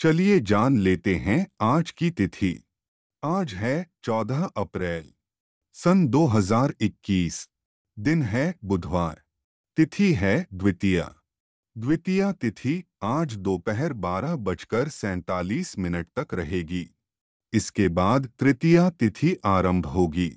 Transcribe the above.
चलिए जान लेते हैं आज की तिथि। आज है 14 अप्रैल, सन 2021 दिन है बुधवार, तिथि है द्वितीया। द्वितीया तिथि आज दोपहर बारह बजकर सैंतालीस मिनट तक रहेगी। इसके बाद तृतीया तिथि आरंभ होगी।